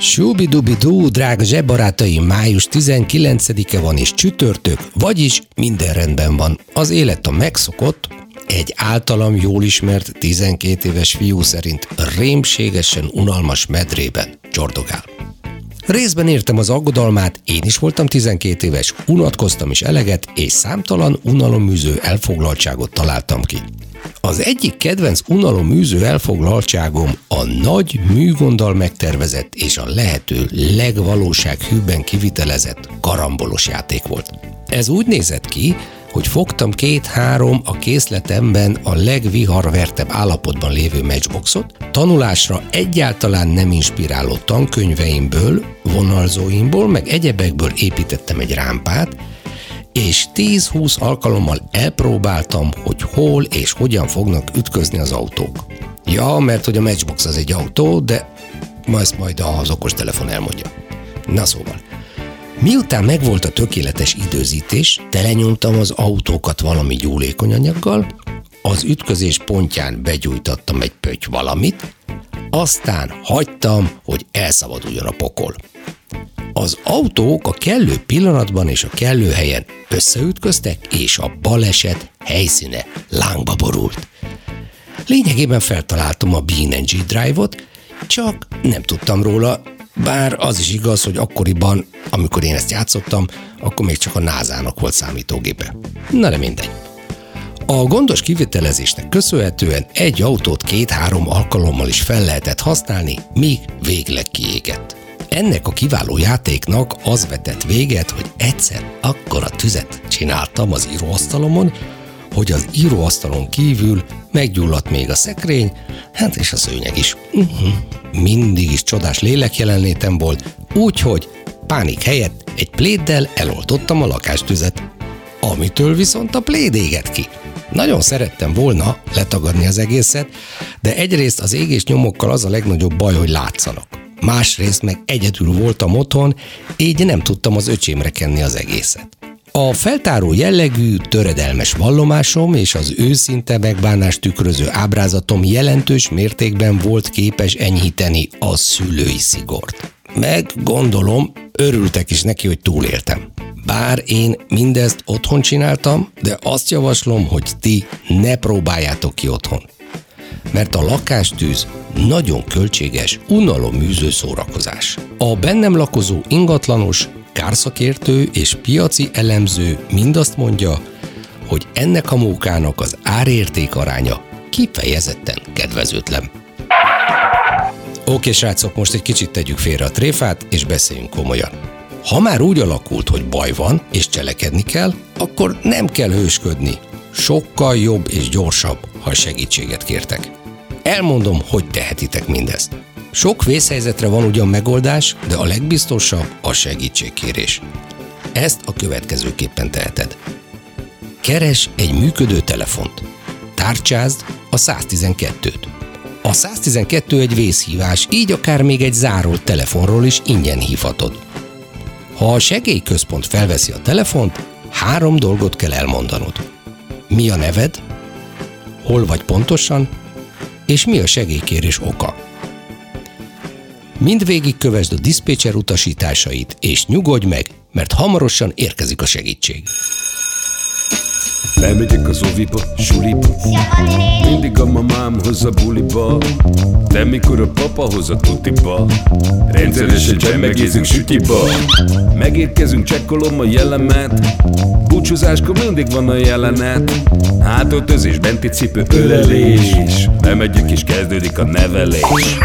Subidubidu, drága zsebbarátaim, május 19-e van és csütörtök, vagyis minden rendben van. Az élet a megszokott, egy általam jól ismert 12 éves fiú szerint rémségesen unalmas medrében csordogál. Részben értem az aggodalmát, én is voltam 12 éves, unatkoztam is eleget, és számtalan unalomműző elfoglaltságot találtam ki. Az egyik kedvenc unalomműző elfoglaltságom a nagy műgonddal megtervezett és a lehető legvalósághűbben kivitelezett karambolos játék volt. Ez úgy nézett ki, hogy fogtam két-három a készletemben a legviharvertebb állapotban lévő matchboxot, tanulásra egyáltalán nem inspiráló tankönyveimből, vonalzóimból, meg egyebekből építettem egy rámpát, és 10-20 alkalommal elpróbáltam, hogy hol és hogyan fognak ütközni az autók. Ja, mert hogy a Matchbox az egy autó, de ma ezt majd az okostelefon elmondja. Na szóval, Miután megvolt a tökéletes időzítés, telenyomtam az autókat valami gyúlékony anyaggal, az ütközés pontján begyújtattam egy pöty valamit, aztán hagytam, hogy elszabaduljon a pokol. Az autók a kellő pillanatban és a kellő helyen összeütköztek, és a baleset helyszíne lángba borult. Lényegében feltaláltam a BNG Drive-ot, csak nem tudtam róla, bár az is igaz, hogy akkoriban, amikor én ezt játszottam, akkor még csak a názának volt számítógépe. Na de mindegy. A gondos kivitelezésnek köszönhetően egy autót két-három alkalommal is fel lehetett használni, míg végleg kiégett. Ennek a kiváló játéknak az vetett véget, hogy egyszer akkora tüzet csináltam az íróasztalomon, hogy az íróasztalon kívül meggyulladt még a szekrény, hát és a szőnyeg is. Uh-huh. Mindig is csodás lélek jelenlétem volt, úgyhogy pánik helyett egy pléddel eloltottam a lakástüzet. Amitől viszont a pléd éget ki. Nagyon szerettem volna letagadni az egészet, de egyrészt az égés nyomokkal az a legnagyobb baj, hogy látszanak. Másrészt meg egyedül voltam otthon, így nem tudtam az öcsémre kenni az egészet. A feltáró jellegű, töredelmes vallomásom és az őszinte megbánást tükröző ábrázatom jelentős mértékben volt képes enyhíteni a szülői szigort. Meg gondolom, örültek is neki, hogy túléltem. Bár én mindezt otthon csináltam, de azt javaslom, hogy ti ne próbáljátok ki otthon. Mert a lakástűz nagyon költséges, unaloműző szórakozás. A bennem lakozó ingatlanos kárszakértő és piaci elemző mind azt mondja, hogy ennek a mókának az árérték aránya kifejezetten kedvezőtlen. Oké, srácok, most egy kicsit tegyük félre a tréfát, és beszéljünk komolyan. Ha már úgy alakult, hogy baj van, és cselekedni kell, akkor nem kell hősködni. Sokkal jobb és gyorsabb, ha segítséget kértek. Elmondom, hogy tehetitek mindezt. Sok vészhelyzetre van ugyan megoldás, de a legbiztosabb a segítségkérés. Ezt a következőképpen teheted. Keres egy működő telefont. Tárcsázd a 112-t. A 112 egy vészhívás, így akár még egy zárolt telefonról is ingyen hívhatod. Ha a segélyközpont felveszi a telefont, három dolgot kell elmondanod. Mi a neved? Hol vagy pontosan? És mi a segélykérés oka? Mindvégig kövesd a diszpécser utasításait, és nyugodj meg, mert hamarosan érkezik a segítség. Lemegyek az oviba, suliba. Mindig a mamám hoz a buliba. De mikor a papa hoz a tutiba Rendszeresen csemmegézünk sütiba. Megérkezünk, csekkolom a jellemet. Búcsúzáskor mindig van a jelenet. Hátöltözés, benti cipő, ölelés. Lemegyek és kezdődik a nevelés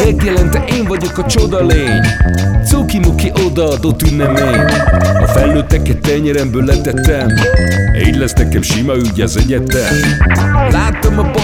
Megjelente én vagyok a csoda lény. Cuki-muki odaadott ünnemény. A felnőtteket tenyeremből letettem. Így lesz nekem sima ügy az egyetem. Láttam a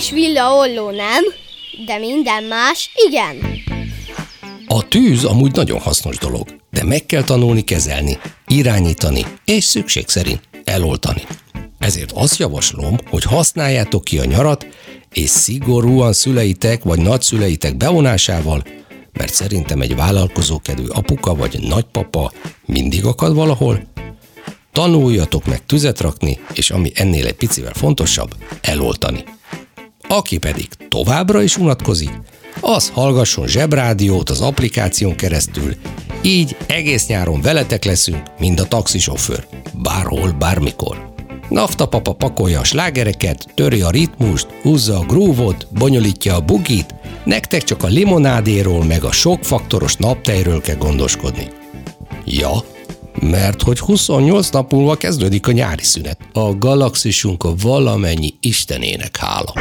Kés villa olló nem, de minden más igen. A tűz amúgy nagyon hasznos dolog, de meg kell tanulni kezelni, irányítani és szükség szerint eloltani. Ezért azt javaslom, hogy használjátok ki a nyarat, és szigorúan szüleitek vagy nagyszüleitek bevonásával, mert szerintem egy vállalkozókedvű apuka vagy nagypapa mindig akad valahol, tanuljatok meg tüzet rakni, és ami ennél egy picivel fontosabb, eloltani. Aki pedig továbbra is unatkozik, az hallgasson zsebrádiót az applikáción keresztül, így egész nyáron veletek leszünk, mint a taxisofőr, bárhol, bármikor. Nafta papa pakolja a slágereket, töri a ritmust, húzza a grúvot, bonyolítja a bugit, nektek csak a limonádéról meg a sokfaktoros naptejről kell gondoskodni. Ja, mert hogy 28 nap múlva kezdődik a nyári szünet. A galaxisunk a valamennyi istenének hála.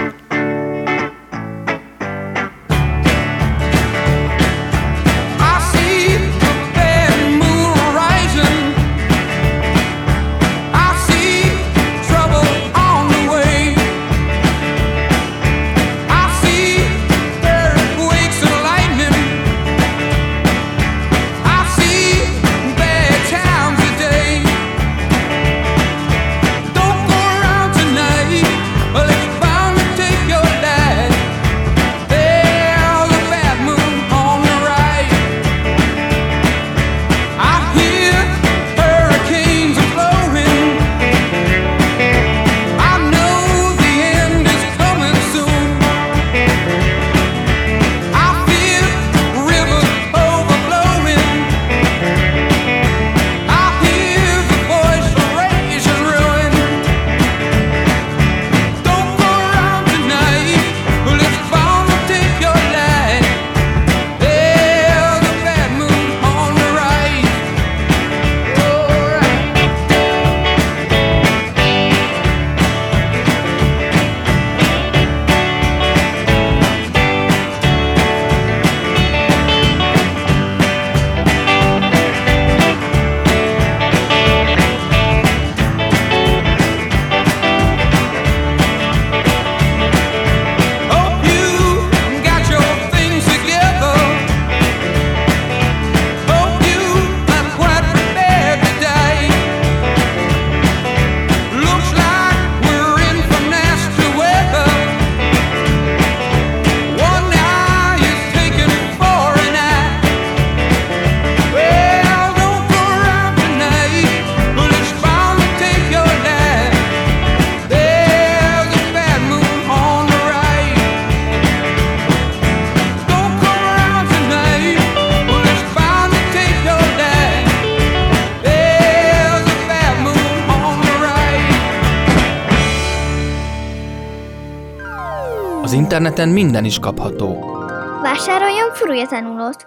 Interneten minden is kapható. Vásároljon furulja tanulót!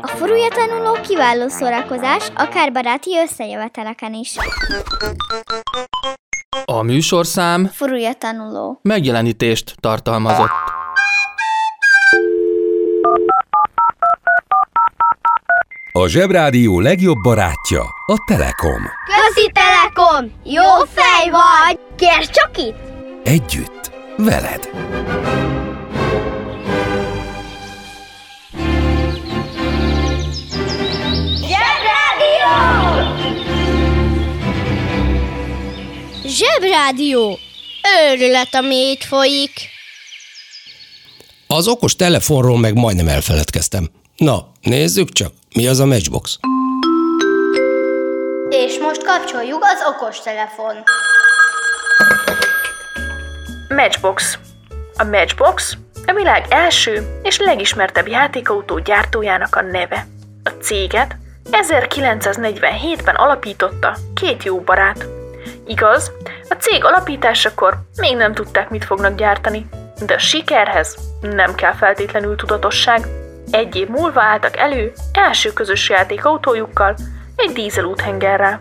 A furulja tanuló kiváló szórakozás, akár baráti összejöveteleken is. A műsorszám Furulja tanuló. megjelenítést tartalmazott. A Zsebrádió legjobb barátja a Telekom. Közi Telekom! Jó fej vagy! Kérd csak itt! Együtt, veled! Zsebrádió! Zsebrádió! Őrület, ami itt folyik! Az okos telefonról meg majdnem elfeledkeztem. Na, nézzük csak! Mi az a Matchbox? És most kapcsoljuk az okos telefon. Matchbox. A Matchbox a világ első és legismertebb játékautó gyártójának a neve. A céget 1947-ben alapította két jó barát. Igaz, a cég alapításakor még nem tudták, mit fognak gyártani, de a sikerhez nem kell feltétlenül tudatosság. Egy év múlva álltak elő első közös játékautójukkal, egy dízelúthengerrel.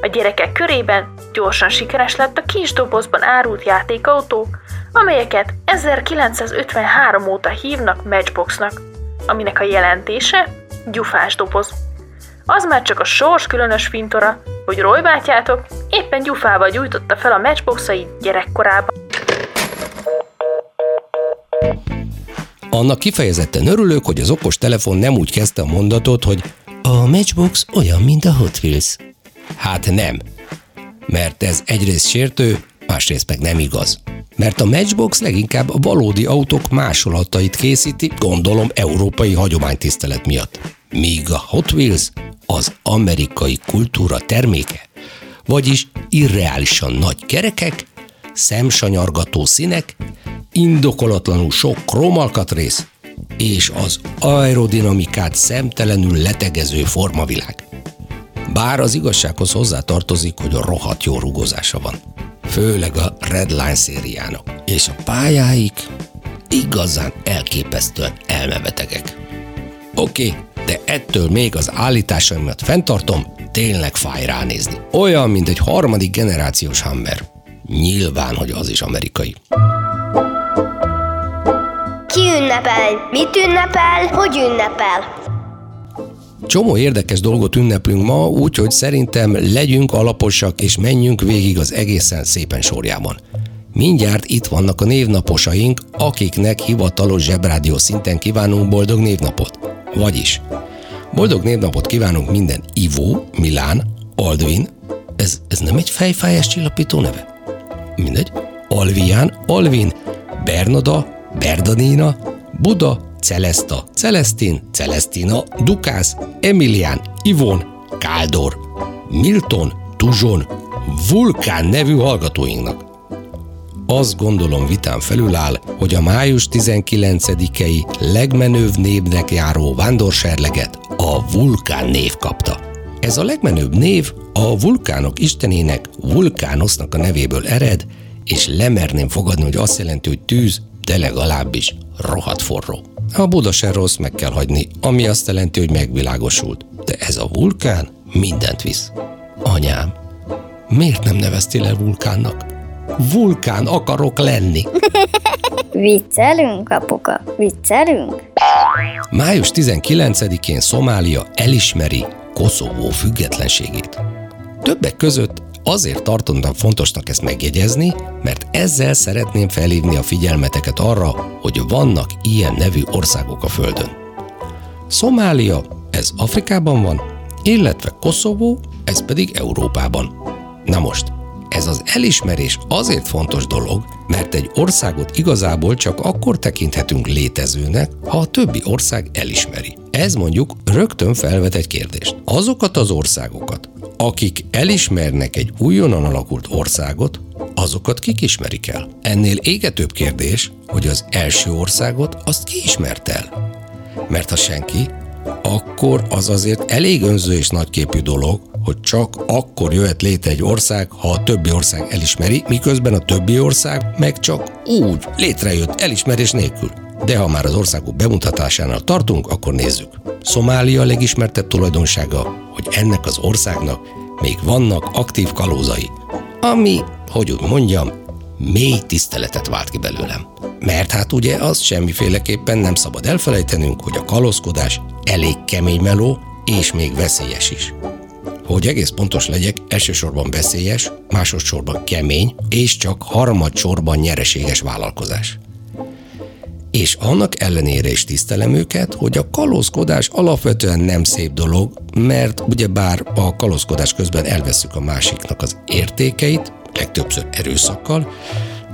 A gyerekek körében gyorsan sikeres lett a kis dobozban árult játékautó, amelyeket 1953 óta hívnak Matchboxnak, aminek a jelentése gyufás doboz. Az már csak a sors különös fintora, hogy Roy bátyátok éppen gyufával gyújtotta fel a matchboxait gyerekkorában. Annak kifejezetten örülök, hogy az okos telefon nem úgy kezdte a mondatot, hogy a Matchbox olyan, mint a Hot Wheels. Hát nem. Mert ez egyrészt sértő, másrészt meg nem igaz. Mert a Matchbox leginkább a valódi autók másolatait készíti, gondolom európai hagyománytisztelet miatt. Míg a Hot Wheels az amerikai kultúra terméke, vagyis irreálisan nagy kerekek, szemsanyargató színek, indokolatlanul sok krómalkatrész és az aerodinamikát szemtelenül letegező formavilág. Bár az igazsághoz hozzátartozik, hogy a rohadt jó rugózása van. Főleg a Redline szériának. És a pályáik igazán elképesztően elmebetegek. Oké, de ettől még az állításaimat fenntartom, tényleg fáj ránézni. Olyan, mint egy harmadik generációs Hammer. Nyilván, hogy az is amerikai. Ki ünnepel? Mit ünnepel? Hogy ünnepel? Csomó érdekes dolgot ünneplünk ma, úgyhogy szerintem legyünk alaposak és menjünk végig az egészen szépen sorjában. Mindjárt itt vannak a névnaposaink, akiknek hivatalos zsebrádió szinten kívánunk boldog névnapot. Vagyis, boldog névnapot kívánunk minden Ivó, Milán, Aldvin, ez, ez nem egy fejfájás csillapító neve? Mindegy. Alvián, Alvin, Bernada, Berdanina, Buda, Celesta, Celestin, Celestina, Dukász, Emilián, Ivon, Káldor, Milton, Tuzson, Vulkán nevű hallgatóinknak. Azt gondolom vitán felül áll, hogy a május 19-i legmenőbb névnek járó vándorserleget a Vulkán név kapta. Ez a legmenőbb név a vulkánok istenének Vulkánosznak a nevéből ered, és lemerném fogadni, hogy azt jelenti, hogy tűz, de legalábbis rohadt forró. A Buda se rossz, meg kell hagyni, ami azt jelenti, hogy megvilágosult. De ez a vulkán mindent visz. Anyám, miért nem neveztél el vulkánnak? Vulkán akarok lenni. Viccelünk, apuka? Viccelünk? Május 19-én Szomália elismeri Koszovó függetlenségét. Többek között azért tartottam fontosnak ezt megjegyezni, mert ezzel szeretném felhívni a figyelmeteket arra, hogy vannak ilyen nevű országok a Földön. Szomália, ez Afrikában van, illetve Koszovó, ez pedig Európában. Na most, ez az elismerés azért fontos dolog, mert egy országot igazából csak akkor tekinthetünk létezőnek, ha a többi ország elismeri. Ez mondjuk rögtön felvet egy kérdést. Azokat az országokat, akik elismernek egy újonnan alakult országot, azokat kik ismerik el? Ennél égetőbb kérdés, hogy az első országot azt ki ismert el? Mert ha senki, akkor az azért elég önző és nagyképű dolog, hogy csak akkor jöhet létre egy ország, ha a többi ország elismeri, miközben a többi ország meg csak úgy létrejött elismerés nélkül. De ha már az országok bemutatásánál tartunk, akkor nézzük. Szomália legismertebb tulajdonsága, hogy ennek az országnak még vannak aktív kalózai, ami, hogy úgy mondjam, mély tiszteletet vált ki belőlem. Mert hát ugye azt semmiféleképpen nem szabad elfelejtenünk, hogy a kalózkodás elég kemény meló, és még veszélyes is. Hogy egész pontos legyek, elsősorban veszélyes, másodszorban kemény, és csak harmadsorban nyereséges vállalkozás. És annak ellenére is tisztelem őket, hogy a kalózkodás alapvetően nem szép dolog, mert ugyebár a kalózkodás közben elveszük a másiknak az értékeit, legtöbbször erőszakkal,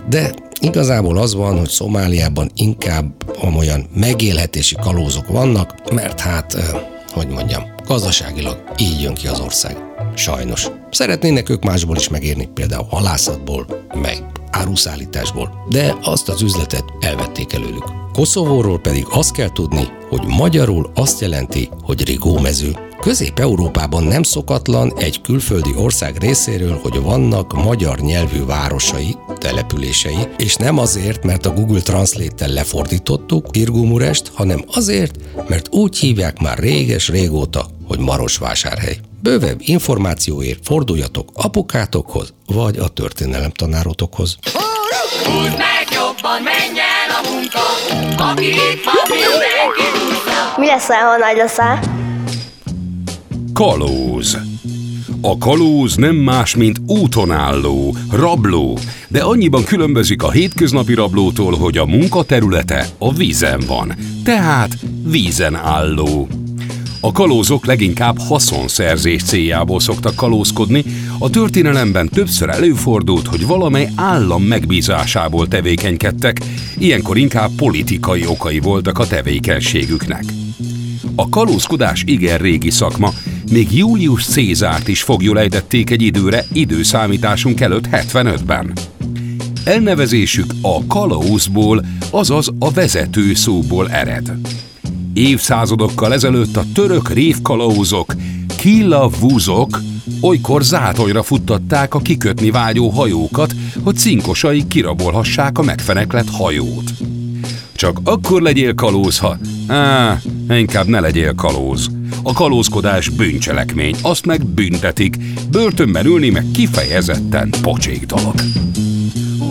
de igazából az van, hogy Szomáliában inkább olyan megélhetési kalózok vannak, mert hát, eh, hogy mondjam, gazdaságilag így jön ki az ország. Sajnos. Szeretnének ők másból is megérni, például halászatból, meg áruszállításból, de azt az üzletet elvették előlük. Koszovóról pedig azt kell tudni, hogy magyarul azt jelenti, hogy rigómező. Közép-Európában nem szokatlan egy külföldi ország részéről, hogy vannak magyar nyelvű városai, települései, és nem azért, mert a Google Translate-tel lefordítottuk Kirgumurest, hanem azért, mert úgy hívják már réges-régóta, hogy Marosvásárhely. Bővebb információért forduljatok apukátokhoz, vagy a történelem tanárotokhoz. Húzd meg jobban, menj el a munka, aki itt van, mindenki. Mi leszel, ha nagy leszel? Kalóz. A kalóz nem más, mint úton álló, rabló, de annyiban különbözik a hétköznapi rablótól, hogy a munkaterülete a vízen van, tehát vízen álló. A kalózok leginkább haszonszerzés céljából szoktak kalózkodni, a történelemben többször előfordult, hogy valamely állam megbízásából tevékenykedtek, ilyenkor inkább politikai okai voltak a tevékenységüknek. A kalózkodás igen régi szakma, még Julius Cézárt is foglyul ejtették egy időre időszámításunk előtt 75-ben. Elnevezésük a kalózból, azaz a vezető szóból ered. Évszázadokkal ezelőtt a török révkalauzok, killavúzok, olykor zátonyra futtatták a kikötni vágyó hajókat, hogy cinkosai kirabolhassák a megfeneklett hajót. Csak akkor legyél kalóz, ha... Á, inkább ne legyél kalóz. A kalózkodás bűncselekmény, azt meg büntetik. Börtönben ülni meg kifejezetten pocsék dolog.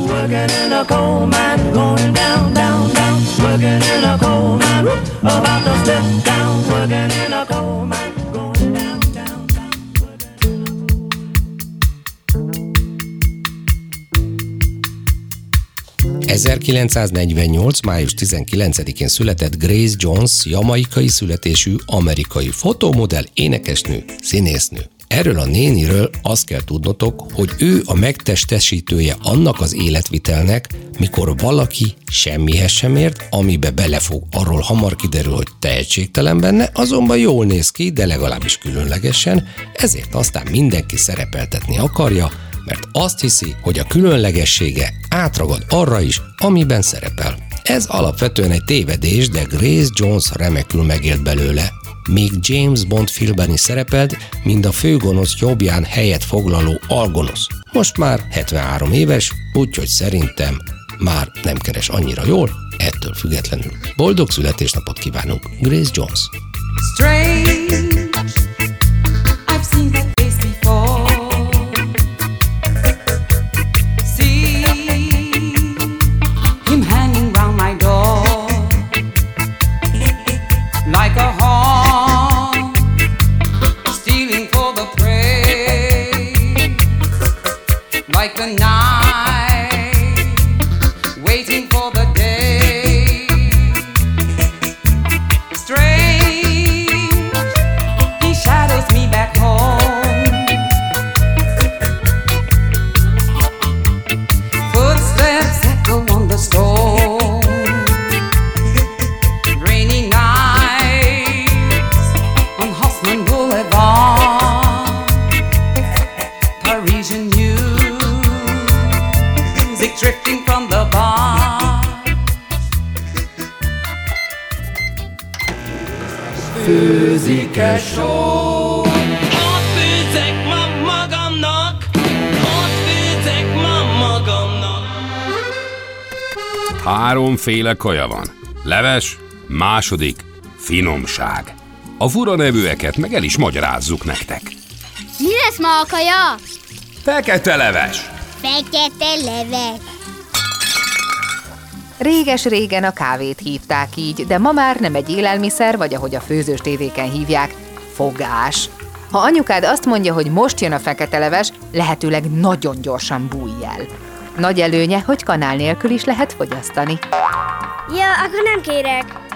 Working in a coal mine, going down, down, down. Working in a coal mine, about to step down. Working in a coal mine, going down, down, down. 1948. május 19-én született Grace Jones, jamaikai születésű amerikai fotomodell, énekesnő, színésznő. Erről a néniről azt kell tudnotok, hogy ő a megtestesítője annak az életvitelnek, mikor valaki semmihez sem ért, amibe belefog, arról hamar kiderül, hogy tehetségtelen benne, azonban jól néz ki, de legalábbis különlegesen, ezért aztán mindenki szerepeltetni akarja, mert azt hiszi, hogy a különlegessége átragad arra is, amiben szerepel. Ez alapvetően egy tévedés, de Grace Jones remekül megélt belőle. Még James Bond filmben is szerepelt, mint a főgonosz jobbján helyet foglaló algonosz. Most már 73 éves, úgyhogy szerintem már nem keres annyira jól, ettől függetlenül. Boldog születésnapot kívánunk, Grace Jones! Strange. Háromféle kaja van. Leves, második, finomság. A fura nevűeket meg el is magyarázzuk nektek. Mi lesz ma a kaja? Fekete leves. Fekete leves. Réges-régen a kávét hívták így, de ma már nem egy élelmiszer, vagy ahogy a főzős tévéken hívják, fogás. Ha anyukád azt mondja, hogy most jön a fekete leves, lehetőleg nagyon gyorsan bújj el. Nagy előnye, hogy kanál nélkül is lehet fogyasztani. Ja, akkor nem kérek.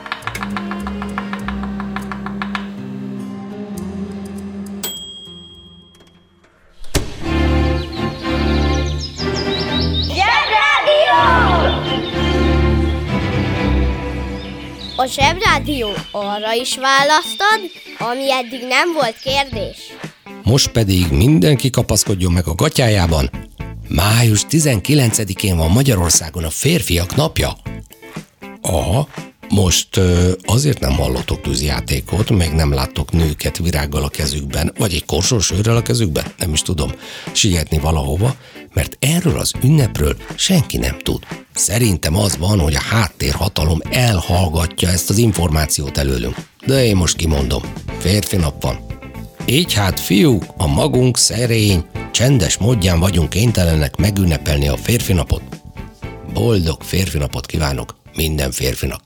A Zsebrádió arra is választad, ami eddig nem volt kérdés. Most pedig mindenki kapaszkodjon meg a gatyájában, Május 19-én van Magyarországon a férfiak napja. Aha, most azért nem hallottok tűzjátékot, meg nem láttok nőket virággal a kezükben, vagy egy korsós őrrel a kezükben, nem is tudom, sietni valahova, mert erről az ünnepről senki nem tud. Szerintem az van, hogy a háttérhatalom elhallgatja ezt az információt előlünk. De én most kimondom, férfi nap van. Így hát, fiúk, a magunk szerény, csendes módján vagyunk kénytelenek megünnepelni a férfi napot. Boldog férfi napot kívánok minden férfinak.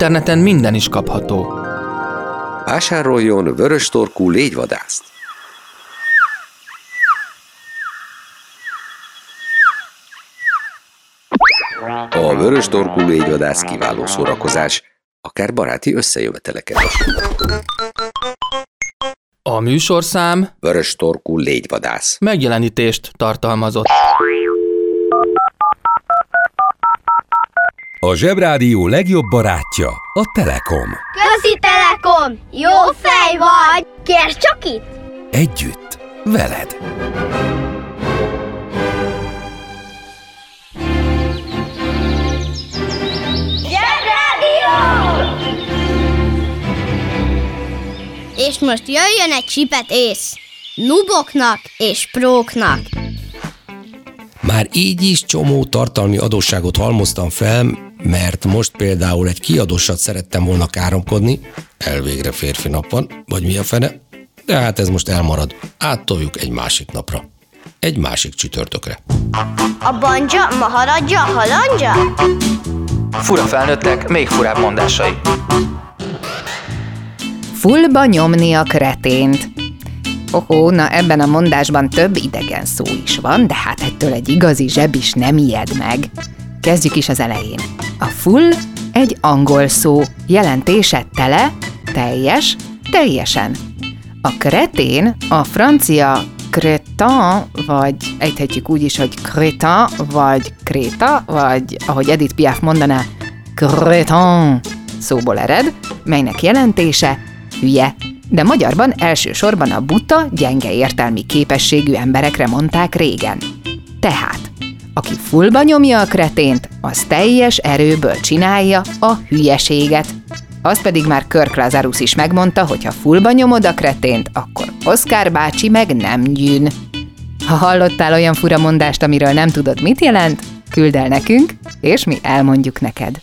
Interneten minden is kapható. Vásároljon vörös torkú légyvadászt. A vörös torkú légyvadász kiváló szórakozás, akár baráti összejöveteleken is. A műsorszám Vörös torkú légyvadász. megjelenítést tartalmazott. A Zsebrádió legjobb barátja a Telekom. Közi Telekom! Jó fej vagy! Kérd csak itt! Együtt, veled. És most jöjjön egy csipet ész. Nuboknak és próknak. Már így is csomó tartalmi adósságot halmoztam fel, mert most például egy kiadósat szerettem volna káromkodni, elvégre férfi nap van, vagy mi a fene, de hát ez most elmarad. Áttoljuk egy másik napra. Egy másik csütörtökre. A banja, maharadja, halandja? Fura felnőttek, még furább mondásai. Fullba nyomni a kretént. Ohó, na ebben a mondásban több idegen szó is van, de hát ettől egy igazi zseb is nem ijed meg. Kezdjük is az elején. A full egy angol szó, jelentése tele, teljes, teljesen. A kretén a francia crétin, vagy ejthetjük úgy is, hogy crétin, vagy kréta, vagy ahogy Edith Piaf mondaná, crétin szóból ered, melynek jelentése hülye. De magyarban elsősorban a buta, gyenge értelmi képességű emberekre mondták régen. Tehát, aki fullba nyomja a kretént, az teljes erőből csinálja a hülyeséget. Azt pedig már Kirk Lazarus is megmondta, hogy ha fullba nyomod a kretént, akkor Oscar bácsi meg nem gyűn. Ha hallottál olyan fura mondást, amiről nem tudod, mit jelent, küld el nekünk, és mi elmondjuk neked.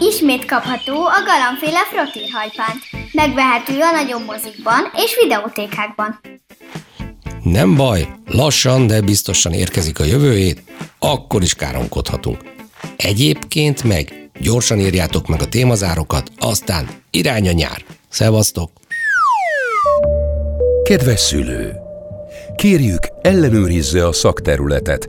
Ismét kapható a galambféle frottírhajpánt. Megvehető a nagyobb mozikban és videótékákban. Nem baj, lassan, de biztosan érkezik a jövő hét, akkor is káromkodhatunk. Egyébként meg gyorsan írjátok meg a témazárokat, aztán irány a nyár. Szevasztok! Kedves szülő! Kérjük, ellenőrizze a szakterületet,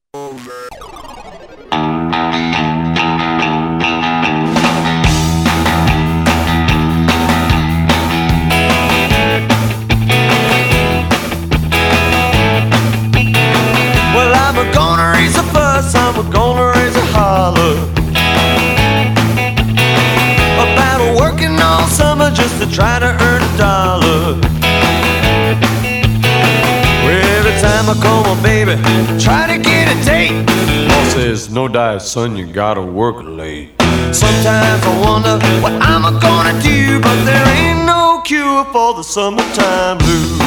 Diet, son, you gotta work late. Sometimes I wonder what I'm gonna do, but there ain't no cure for the summertime blues.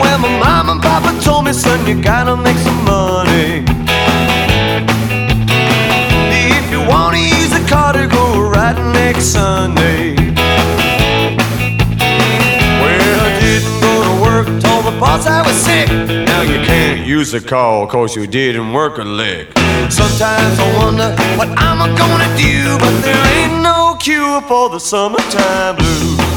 Well, my mom and papa told me, son, you gotta make some money. If you wanna use the car to go right next Sunday. I was sick. Now you can't use the car, cause you didn't work a lick. Sometimes I wonder what I'm gonna do, but there ain't no cure for the summertime blues.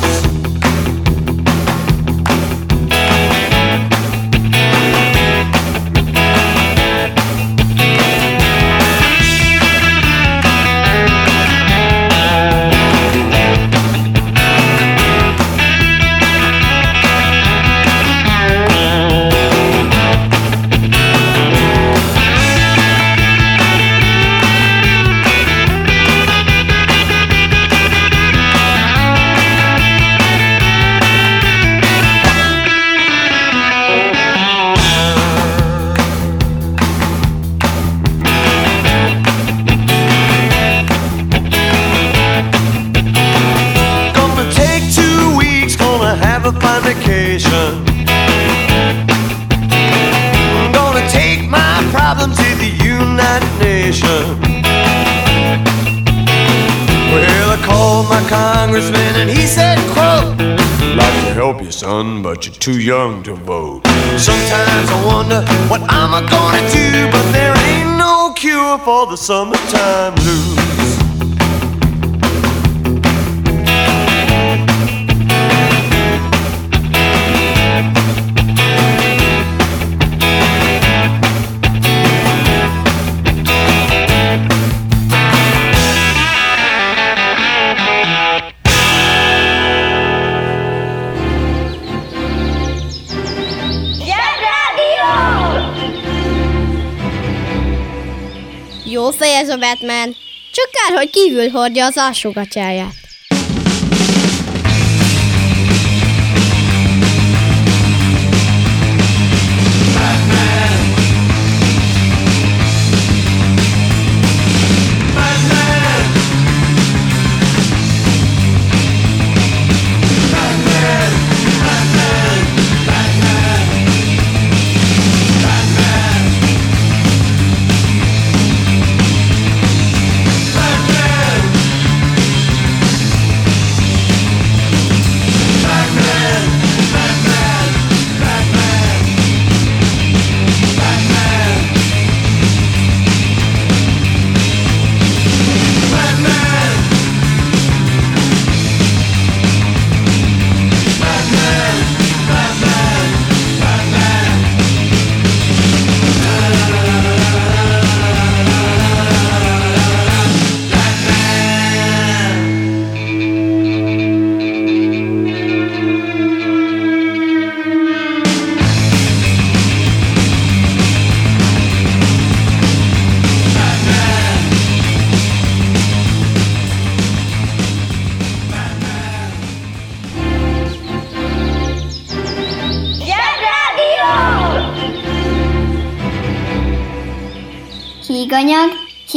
Son, but you're too young to vote. Sometimes I wonder what I'm gonna do, but there ain't no cure for the summertime blues. Jó fej ez a Batman. Csak kár, hogy kívül hordja az alsógatyáját.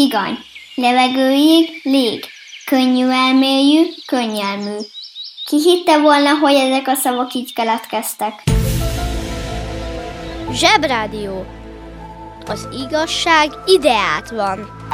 Higany. Levegőjég, lég. Könnyű elmélyű, könnyelmű. Ki hitte volna, hogy ezek a szavak így keletkeztek? Zsebrádió. Az igazság ideát van.